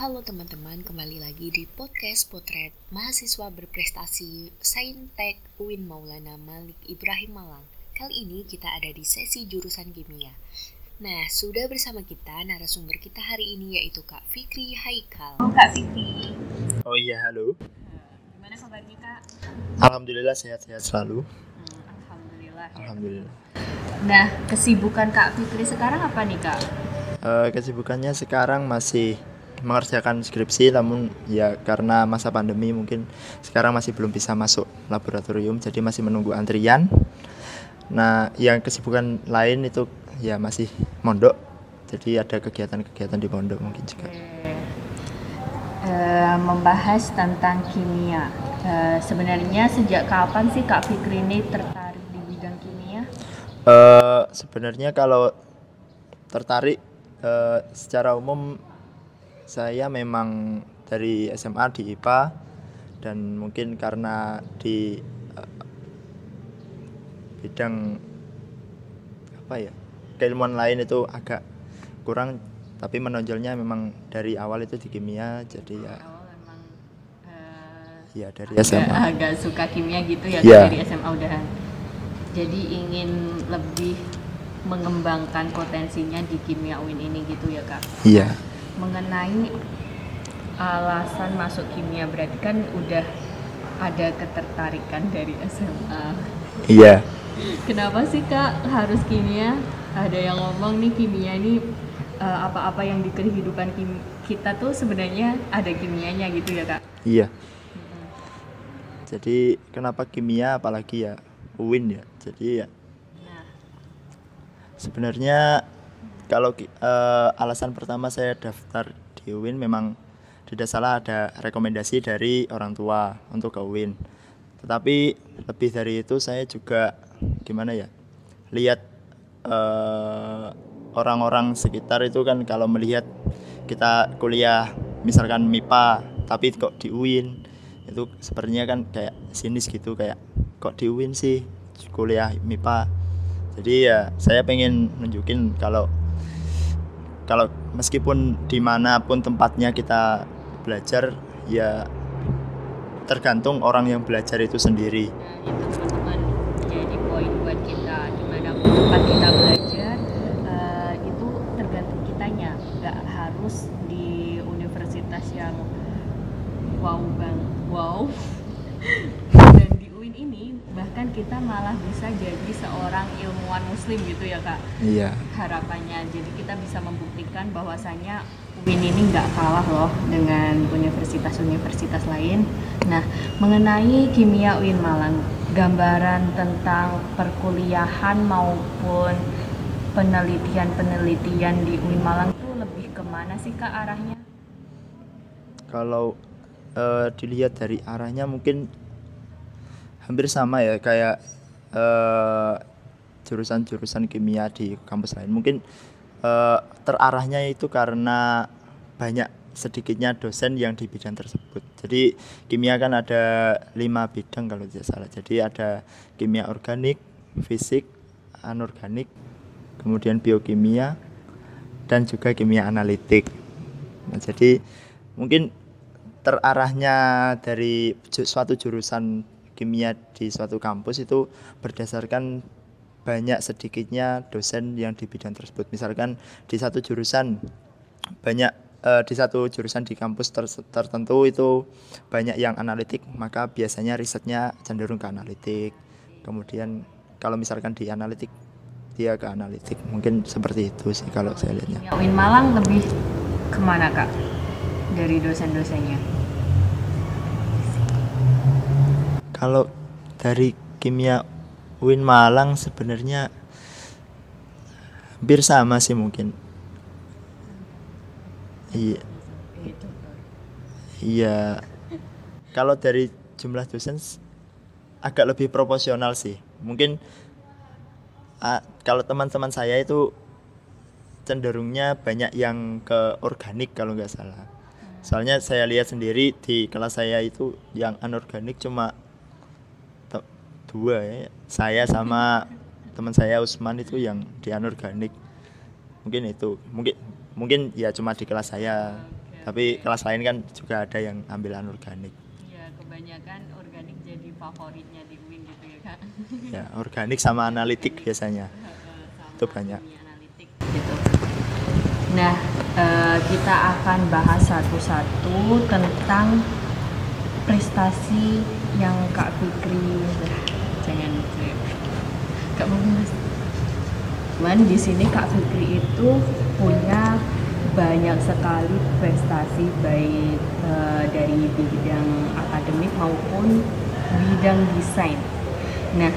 Halo teman-teman, kembali lagi di podcast Potret Mahasiswa Berprestasi Saintek UIN Maulana Malik Ibrahim Malang. Kali ini kita ada di sesi jurusan kimia. Nah, sudah bersama kita narasumber kita hari ini yaitu Kak Fikri Haikal. Oh, Kak Fikri. Oh iya, halo. Gimana kabarnya, Kak? Alhamdulillah sehat-sehat selalu. Hmm, Alhamdulillah. ya. Alhamdulillah. Nah, kesibukan Kak Fikri sekarang apa nih, Kak? Eh, kesibukannya sekarang masih mengerjakan skripsi namun ya karena masa pandemi mungkin sekarang masih belum bisa masuk laboratorium jadi masih menunggu antrian. Nah, yang kesibukan lain itu ya masih mondok. Jadi ada kegiatan-kegiatan di pondok mungkin juga. Eh, membahas tentang kimia. Eh, sebenarnya sejak kapan sih Kak Fikri ini tertarik di bidang kimia? Eh, sebenarnya kalau tertarik eh, secara umum saya memang dari SMA di IPA dan mungkin karena di eh, bidang apa ya keilmuan lain itu agak kurang tapi menonjolnya memang dari awal itu di kimia jadi ya memang ya dari agak, SMA agak suka kimia gitu ya. Kak, dari SMA udahan. Jadi ingin lebih mengembangkan potensinya di kimia UIN ini gitu ya Kak. iya mengenai alasan masuk kimia berarti kan udah ada ketertarikan dari SMA. iya Kenapa sih kak harus kimia? Ada yang ngomong nih kimia ini eh, apa-apa yang di kehidupan kita tuh sebenarnya ada kimianya gitu ya kak? iya jadi kenapa kimia apalagi ya UIN ya jadi ya Nah, Sebenarnya kalau eh, alasan pertama saya daftar di UIN memang tidak salah ada rekomendasi dari orang tua untuk ke UIN. Tetapi lebih dari itu saya juga gimana ya lihat eh, orang-orang sekitar itu kan kalau melihat kita kuliah misalkan MIPA tapi kok di UIN itu sepertinya kan kayak sinis gitu kayak kok di UIN sih kuliah MIPA jadi ya saya pengen nunjukin kalau kalau meskipun di mana pun tempatnya kita belajar ya tergantung orang yang belajar itu sendiri. Nah itu teman-teman. Jadi poin buat kita di mana pun tempat kita belajar eh, itu tergantung kitanya nggak harus di universitas yang wow bang wow dan di UIN ini bahkan kita malah bisa jadi seorang ilmuwan muslim gitu ya kak? Iya. Harapannya. Jadi kita bisa membuktikan bahwasannya UIN ini nggak kalah loh dengan universitas-universitas lain. Nah mengenai kimia UIN Malang gambaran tentang perkuliahan maupun penelitian-penelitian di UIN Malang tuh lebih ke mana sih kak arahnya? Kalau eh, dilihat dari arahnya mungkin hampir sama ya kayak eh, jurusan-jurusan kimia di kampus lain. Mungkin eh, terarahnya itu karena banyak sedikitnya dosen yang di bidang tersebut. Jadi kimia kan ada lima bidang kalau tidak salah. Jadi ada kimia organik fisik anorganik kemudian biokimia dan juga kimia analitik. Nah, jadi mungkin terarahnya dari suatu jurusan kimia di suatu kampus itu berdasarkan banyak sedikitnya dosen yang di bidang tersebut. Misalkan di satu jurusan banyak eh, di satu jurusan di kampus ter- tertentu itu banyak yang analitik, maka biasanya risetnya cenderung ke analitik. Kemudian kalau misalkan di analitik dia ke analitik. Mungkin seperti itu sih kalau saya lihatnya. UIN Malang lebih ke mana kak dari dosen-dosennya Kalau dari kimia UIN Malang sebenarnya hampir sama sih mungkin. Iya, iya. Kalau dari jumlah dosen agak lebih proporsional sih. Mungkin ah, kalau teman-teman saya itu cenderungnya banyak yang ke organik kalau nggak salah. Soalnya saya lihat sendiri di kelas saya itu yang anorganik cuma dua ya. Saya sama teman saya Usman itu yang di anorganik. Mungkin itu. Mungkin mungkin ya cuma di kelas saya. Oke. tapi kelas lain kan juga ada yang ambil anorganik ya kebanyakan organik jadi favoritnya di UIN gitu ya kak ya organik sama analitik biasanya Sama Itu banyak. analitik gitu nah eh, kita akan bahas satu-satu tentang prestasi yang kak Fikri kak mau mas cuman di sini kak Fikri itu punya banyak sekali prestasi baik eh, dari bidang akademik maupun bidang desain. Nah,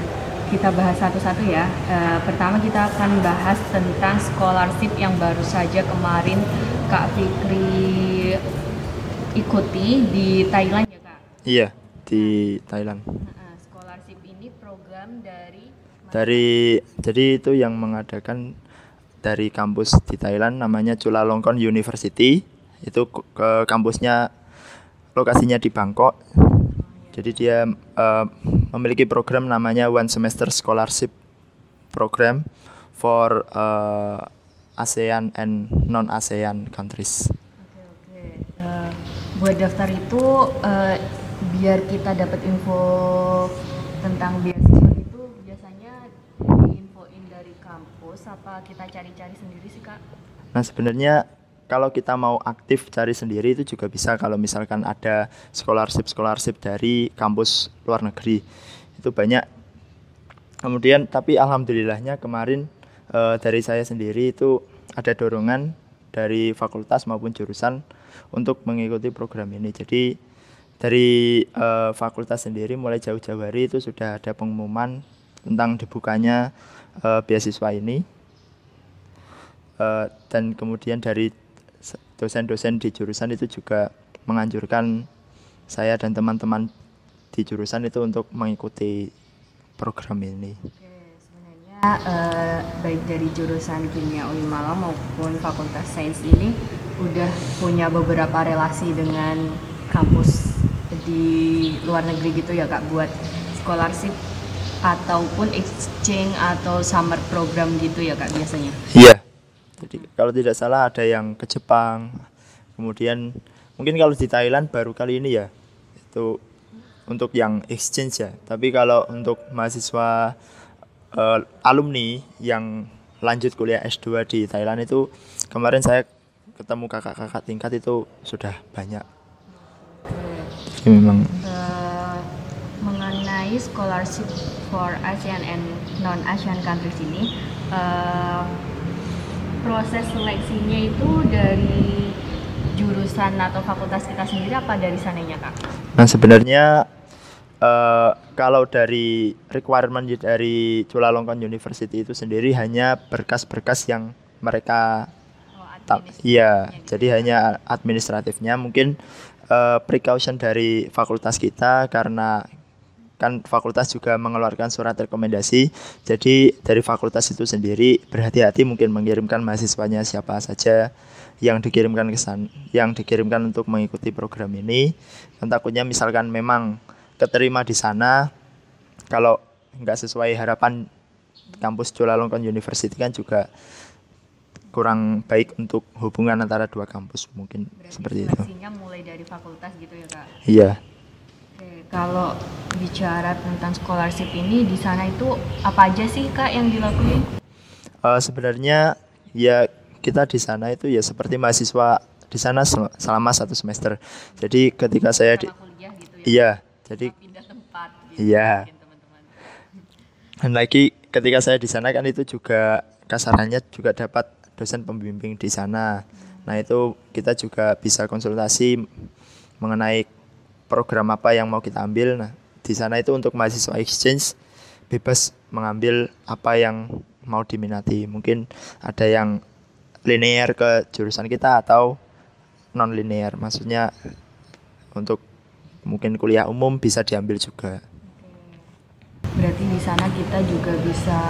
kita bahas satu-satu ya. Eh, pertama kita akan bahas tentang scholarship yang baru saja kemarin Kak Fikri ikuti di Thailand ya Kak. iya di Thailand Nah, scholarship ini program dari dari jadi itu yang mengadakan dari kampus di Thailand namanya Chulalongkorn University. Itu ke- kampusnya lokasinya di Bangkok. Jadi dia eh, memiliki program namanya One Semester Scholarship Program for eh, ASEAN and non ASEAN countries. Oke oke. Eh, buat daftar itu eh, biar kita dapat info tentang beasiswa itu biasanya diinfoin dari kampus apa kita cari-cari sendiri sih kak? Nah sebenarnya kalau kita mau aktif cari sendiri itu juga bisa kalau misalkan ada scholarship scholarship dari kampus luar negeri itu banyak. Kemudian tapi alhamdulillahnya kemarin eh, dari saya sendiri itu ada dorongan dari fakultas maupun jurusan untuk mengikuti program ini. Jadi dari eh, fakultas sendiri mulai jauh-jauh hari itu sudah ada pengumuman tentang dibukanya eh, beasiswa ini. Eh, dan kemudian dari se- dosen-dosen di jurusan itu juga menganjurkan saya dan teman-teman di jurusan itu untuk mengikuti program ini. Eh, baik dari jurusan kimia UIN Malang maupun Fakultas Sains ini udah punya beberapa relasi dengan kampus di luar negeri gitu ya kak buat scholarship ataupun exchange atau summer program gitu ya kak biasanya. Iya. Jadi kalau tidak salah ada yang ke Jepang. Kemudian mungkin kalau di Thailand baru kali ini ya. Itu untuk yang exchange ya. Tapi kalau untuk mahasiswa eh, alumni yang lanjut kuliah S2 di Thailand itu kemarin saya ketemu kakak-kakak tingkat itu sudah banyak. Jadi memang Eh, mengenai scholarship for ASEAN and non ASEAN countries ini eh, proses seleksinya itu dari jurusan atau fakultas kita sendiri apa dari sananya kak? Nah sebenarnya eh, kalau dari requirement dari Chulalongkorn University itu sendiri hanya berkas-berkas yang mereka Oh, iya jadi hanya administratifnya mungkin eh, precaution dari fakultas kita karena kan fakultas juga mengeluarkan surat rekomendasi jadi dari fakultas itu sendiri berhati-hati mungkin mengirimkan mahasiswanya siapa saja yang dikirimkan ke sana yang dikirimkan untuk mengikuti program ini dan takutnya misalkan memang keterima di sana kalau nggak sesuai harapan kampus Chulalongkorn University kan juga kurang baik untuk hubungan antara dua kampus mungkin Berarti seperti itu. mulai dari fakultas gitu ya kak? Iya. Kalau bicara tentang scholarship ini di sana itu apa aja sih kak yang dilakuin? Eh, sebenarnya ya kita di sana itu ya seperti mahasiswa di sana sel- selama satu semester. Jadi ketika saya di gitu ya? iya, jadi Sama pindah tempat gitu Iya. mungkin teman-teman. dan lagi ketika saya di sana kan itu juga kasarannya juga dapat dosen pembimbing di sana. Nah, itu kita juga bisa konsultasi mengenai program apa yang mau kita ambil. Nah, di sana itu untuk mahasiswa exchange bebas mengambil apa yang mau diminati. Mungkin ada yang linear ke jurusan kita atau non linear. Maksudnya untuk mungkin kuliah umum bisa diambil juga. Berarti di sana kita juga bisa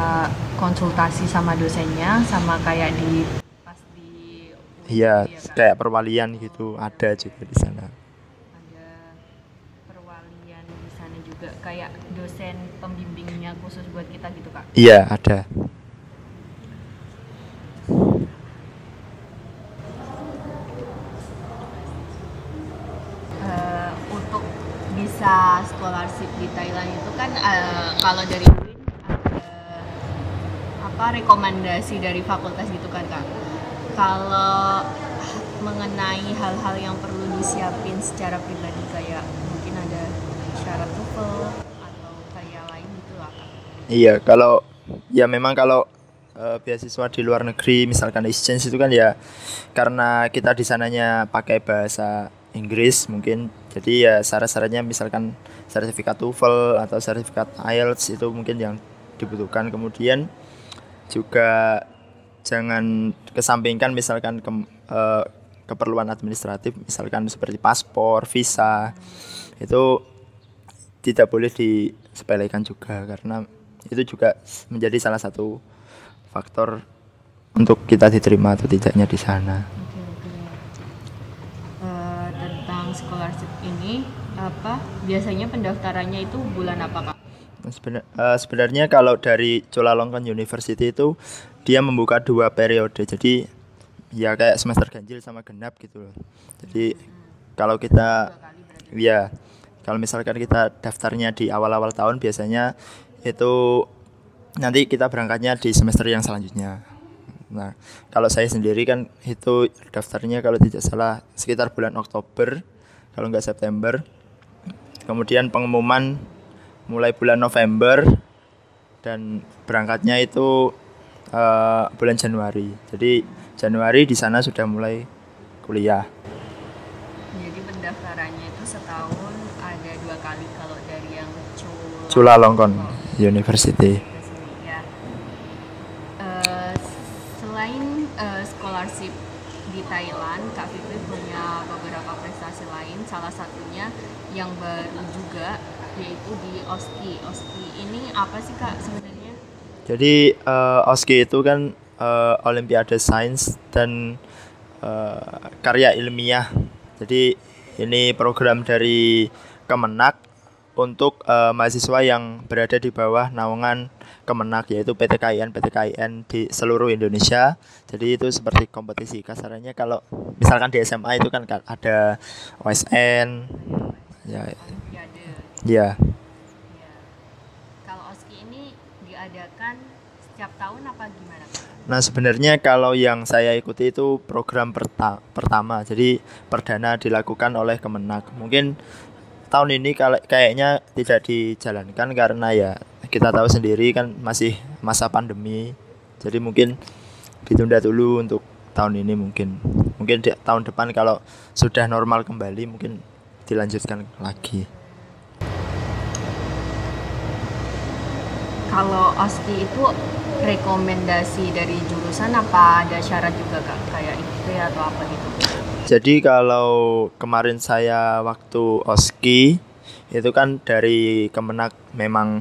konsultasi sama dosennya, sama kayak di pas di Iya, ya, Kak? kayak perwalian gitu ada juga di sana. kayak dosen pembimbingnya khusus buat kita gitu kak? Iya ada. Eh, untuk bisa scholarship di Thailand itu kan eh, kalau dari UIN ada apa rekomendasi dari fakultas gitu kan kak? Kalau mengenai hal-hal yang perlu disiapin secara pribadi kayak syarat TOEFL atau kayak lain gitu kak? Iya kalau ya memang kalau uh, beasiswa di luar negeri misalkan exchange itu kan ya karena kita di sananya pakai bahasa Inggris mungkin jadi ya syarat-syaratnya misalkan sertifikat TOEFL atau sertifikat IELTS itu mungkin yang dibutuhkan. Kemudian juga jangan kesampingkan misalkan ke, uh, keperluan administratif misalkan seperti paspor, visa itu tidak boleh disepelekan juga karena itu juga menjadi salah satu faktor untuk kita diterima atau tidaknya di sana. Oke, oke. Uh, tentang scholarship ini apa biasanya pendaftarannya itu bulan apa kak? Sebenar, uh, sebenarnya kalau dari Chulalongkorn University itu dia membuka dua periode jadi ya kayak semester ganjil sama genap gitu loh. Jadi hmm. kalau kita ya kalau misalkan kita daftarnya di awal-awal tahun biasanya itu nanti kita berangkatnya di semester yang selanjutnya. Nah, kalau saya sendiri kan itu daftarnya kalau tidak salah sekitar bulan Oktober, kalau nggak September. Kemudian pengumuman mulai bulan November dan berangkatnya itu uh, bulan Januari. Jadi Januari di sana sudah mulai kuliah. Jadi pendaftarannya itu setahun ada dua kali kalau dari yang Chulalongkorn University. scholarship di Thailand, Kak Fitri punya beberapa prestasi lain. Salah satunya yang baru juga yaitu di OSKI. OSKI ini apa sih Kak sebenarnya? Jadi uh, OSKI itu kan uh, Olimpiade Sains dan uh, karya ilmiah. Jadi ini program dari Kemenak untuk uh, mahasiswa yang berada di bawah naungan Kemenak yaitu PT KIN PT KIN di seluruh Indonesia. Jadi itu seperti kompetisi kasarannya kalau misalkan di SMA itu kan ada OSN ya. Ya. Kalau OSKI ini diadakan setiap tahun apa gimana? Nah sebenarnya kalau yang saya ikuti itu program perta pertama, jadi perdana dilakukan oleh Kemenak. Mungkin tahun ini kayaknya tidak dijalankan karena ya kita tahu sendiri kan masih masa pandemi. Jadi mungkin ditunda dulu untuk tahun ini mungkin. Mungkin di tahun depan kalau sudah normal kembali mungkin dilanjutkan lagi kalau OSKI itu rekomendasi dari jurusan apa ada syarat juga kak kayak IP atau apa gitu jadi kalau kemarin saya waktu OSKI itu kan dari Kemenak memang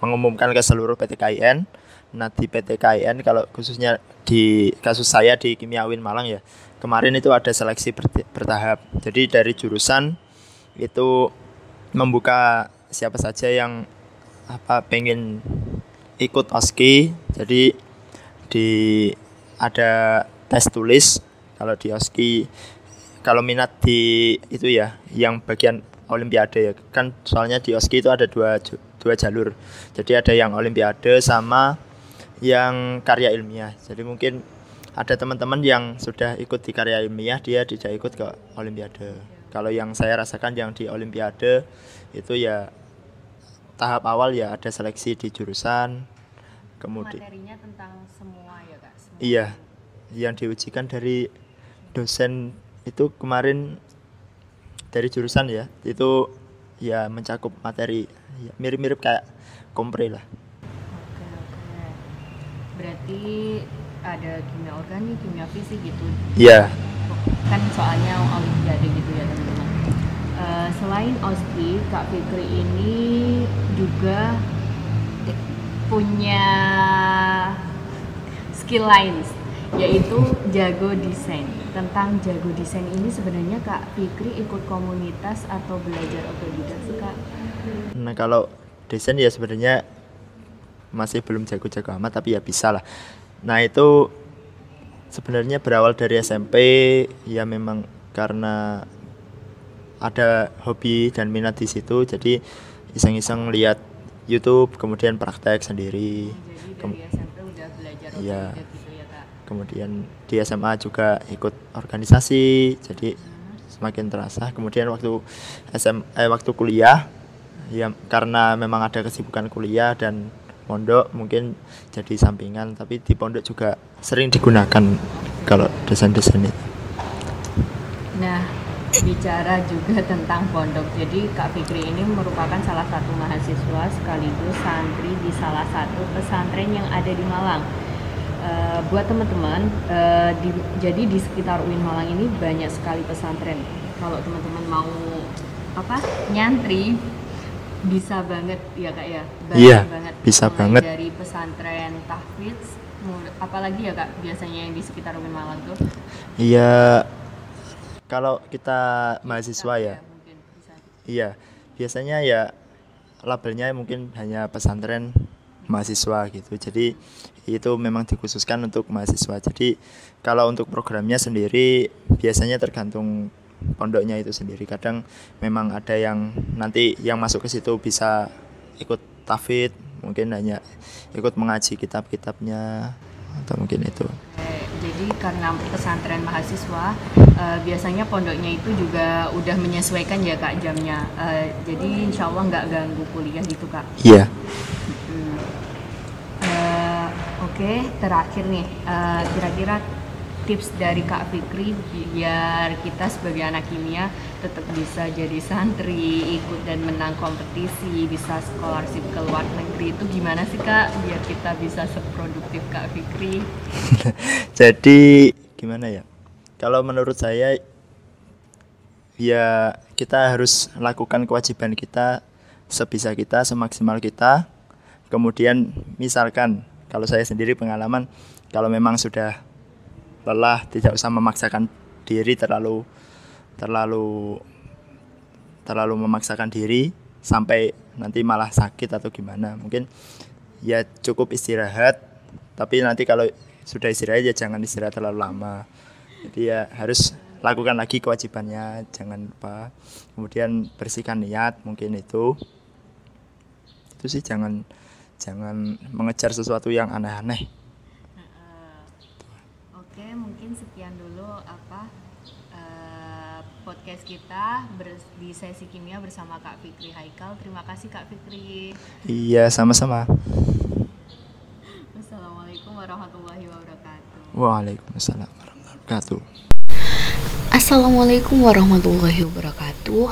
mengumumkan ke seluruh PT KIN. Nah di PT KIN kalau khususnya di kasus saya di Kimia Win Malang ya kemarin itu ada seleksi bertahap. Jadi dari jurusan itu membuka siapa saja yang apa pengen ikut OSKI. Jadi di ada tes tulis. Kalau di oski kalau minat di itu ya yang bagian olimpiade ya. Kan soalnya di oski itu ada dua dua jalur. Jadi ada yang olimpiade sama yang karya ilmiah. Jadi mungkin ada teman-teman yang sudah ikut di karya ilmiah dia tidak ikut ke olimpiade. Kalau yang saya rasakan yang di olimpiade itu ya tahap awal ya ada seleksi di jurusan kemudian materinya tentang semua ya kak semua iya yang diujikan dari dosen itu kemarin dari jurusan ya itu ya mencakup materi ya, mirip-mirip kayak kompre lah. Oke oke. Berarti ada kimia organik, kimia fisik gitu. Iya. Kan soalnya olimpiade gitu ya. Uh, selain OSKI, Kak Fikri ini juga punya skill lain yaitu jago desain. Tentang jago desain ini sebenarnya Kak Fikri ikut komunitas atau belajar otodidak sih Kak? Nah kalau desain ya sebenarnya masih belum jago-jago amat tapi ya bisa lah. Nah itu sebenarnya berawal dari SMP ya memang karena ada hobi dan minat di situ jadi iseng-iseng lihat YouTube kemudian praktek sendiri Jadi Kem- Iya. gitu ya kak. kemudian di SMA juga ikut organisasi jadi semakin terasa kemudian waktu SM eh, waktu kuliah ya karena memang ada kesibukan kuliah dan pondok mungkin jadi sampingan tapi di pondok juga sering digunakan kalau desain-desain itu Nah, bicara juga tentang pondok. Jadi Kak Fikri ini merupakan salah satu mahasiswa sekaligus santri di salah satu pesantren yang ada di Malang. Eh, buat teman-teman, di- jadi di sekitar UIN Malang ini banyak sekali pesantren. Kalau teman-teman mau apa nyantri bisa banget ya kak ya banyak Iya, banget bisa Mulai banget. dari pesantren tahfidz apalagi ya kak biasanya yang di sekitar UIN Malang tuh iya kalau kita mahasiswa ya mungkin bisa. Iya, biasanya ya labelnya mungkin hanya pesantren mahasiswa gitu. Jadi itu memang dikhususkan untuk mahasiswa. Jadi kalau untuk programnya sendiri biasanya tergantung pondoknya itu sendiri. Kadang memang ada yang nanti yang masuk ke situ bisa ikut tafid, mungkin hanya ikut mengaji kitab-kitabnya atau mungkin itu. Jadi karena pesantren mahasiswa eh, biasanya pondoknya itu juga udah menyesuaikan ya kak jamnya Eh, jadi insya Allah nggak ganggu kuliah gitu kak Iya. Hmm. Eh, oke terakhir nih kira-kira tips dari kak Fikri biar kita sebagai anak kimia tetap bisa jadi santri ikut dan menang kompetisi bisa scholarship ke luar negeri itu gimana sih kak biar kita bisa seproduktif kak Fikri Jadi gimana ya? Kalau menurut saya ya kita harus lakukan kewajiban kita sebisa kita, semaksimal kita. Kemudian misalkan kalau saya sendiri pengalaman kalau memang sudah lelah tidak usah memaksakan diri terlalu terlalu terlalu memaksakan diri sampai nanti malah sakit atau gimana. Mungkin ya cukup istirahat tapi nanti kalau sudah istirahat ya jangan istirahat terlalu lama. Jadi ya harus lakukan lagi kewajibannya jangan lupa. Kemudian bersihkan niat mungkin itu. Itu sih jangan jangan mengejar sesuatu yang aneh-aneh Heeh. Oke, mungkin sekian dulu apa eh, podcast kita ber- di sesi kimia bersama Kak Fikri Haikal. Terima kasih Kak Fikri. iya sama-sama Wassalamualaikum warahmatullahi wabarakatuh. waalaikumsalam warahmatullahi wabarakatuh Assalamualaikum warahmatullahi wabarakatuh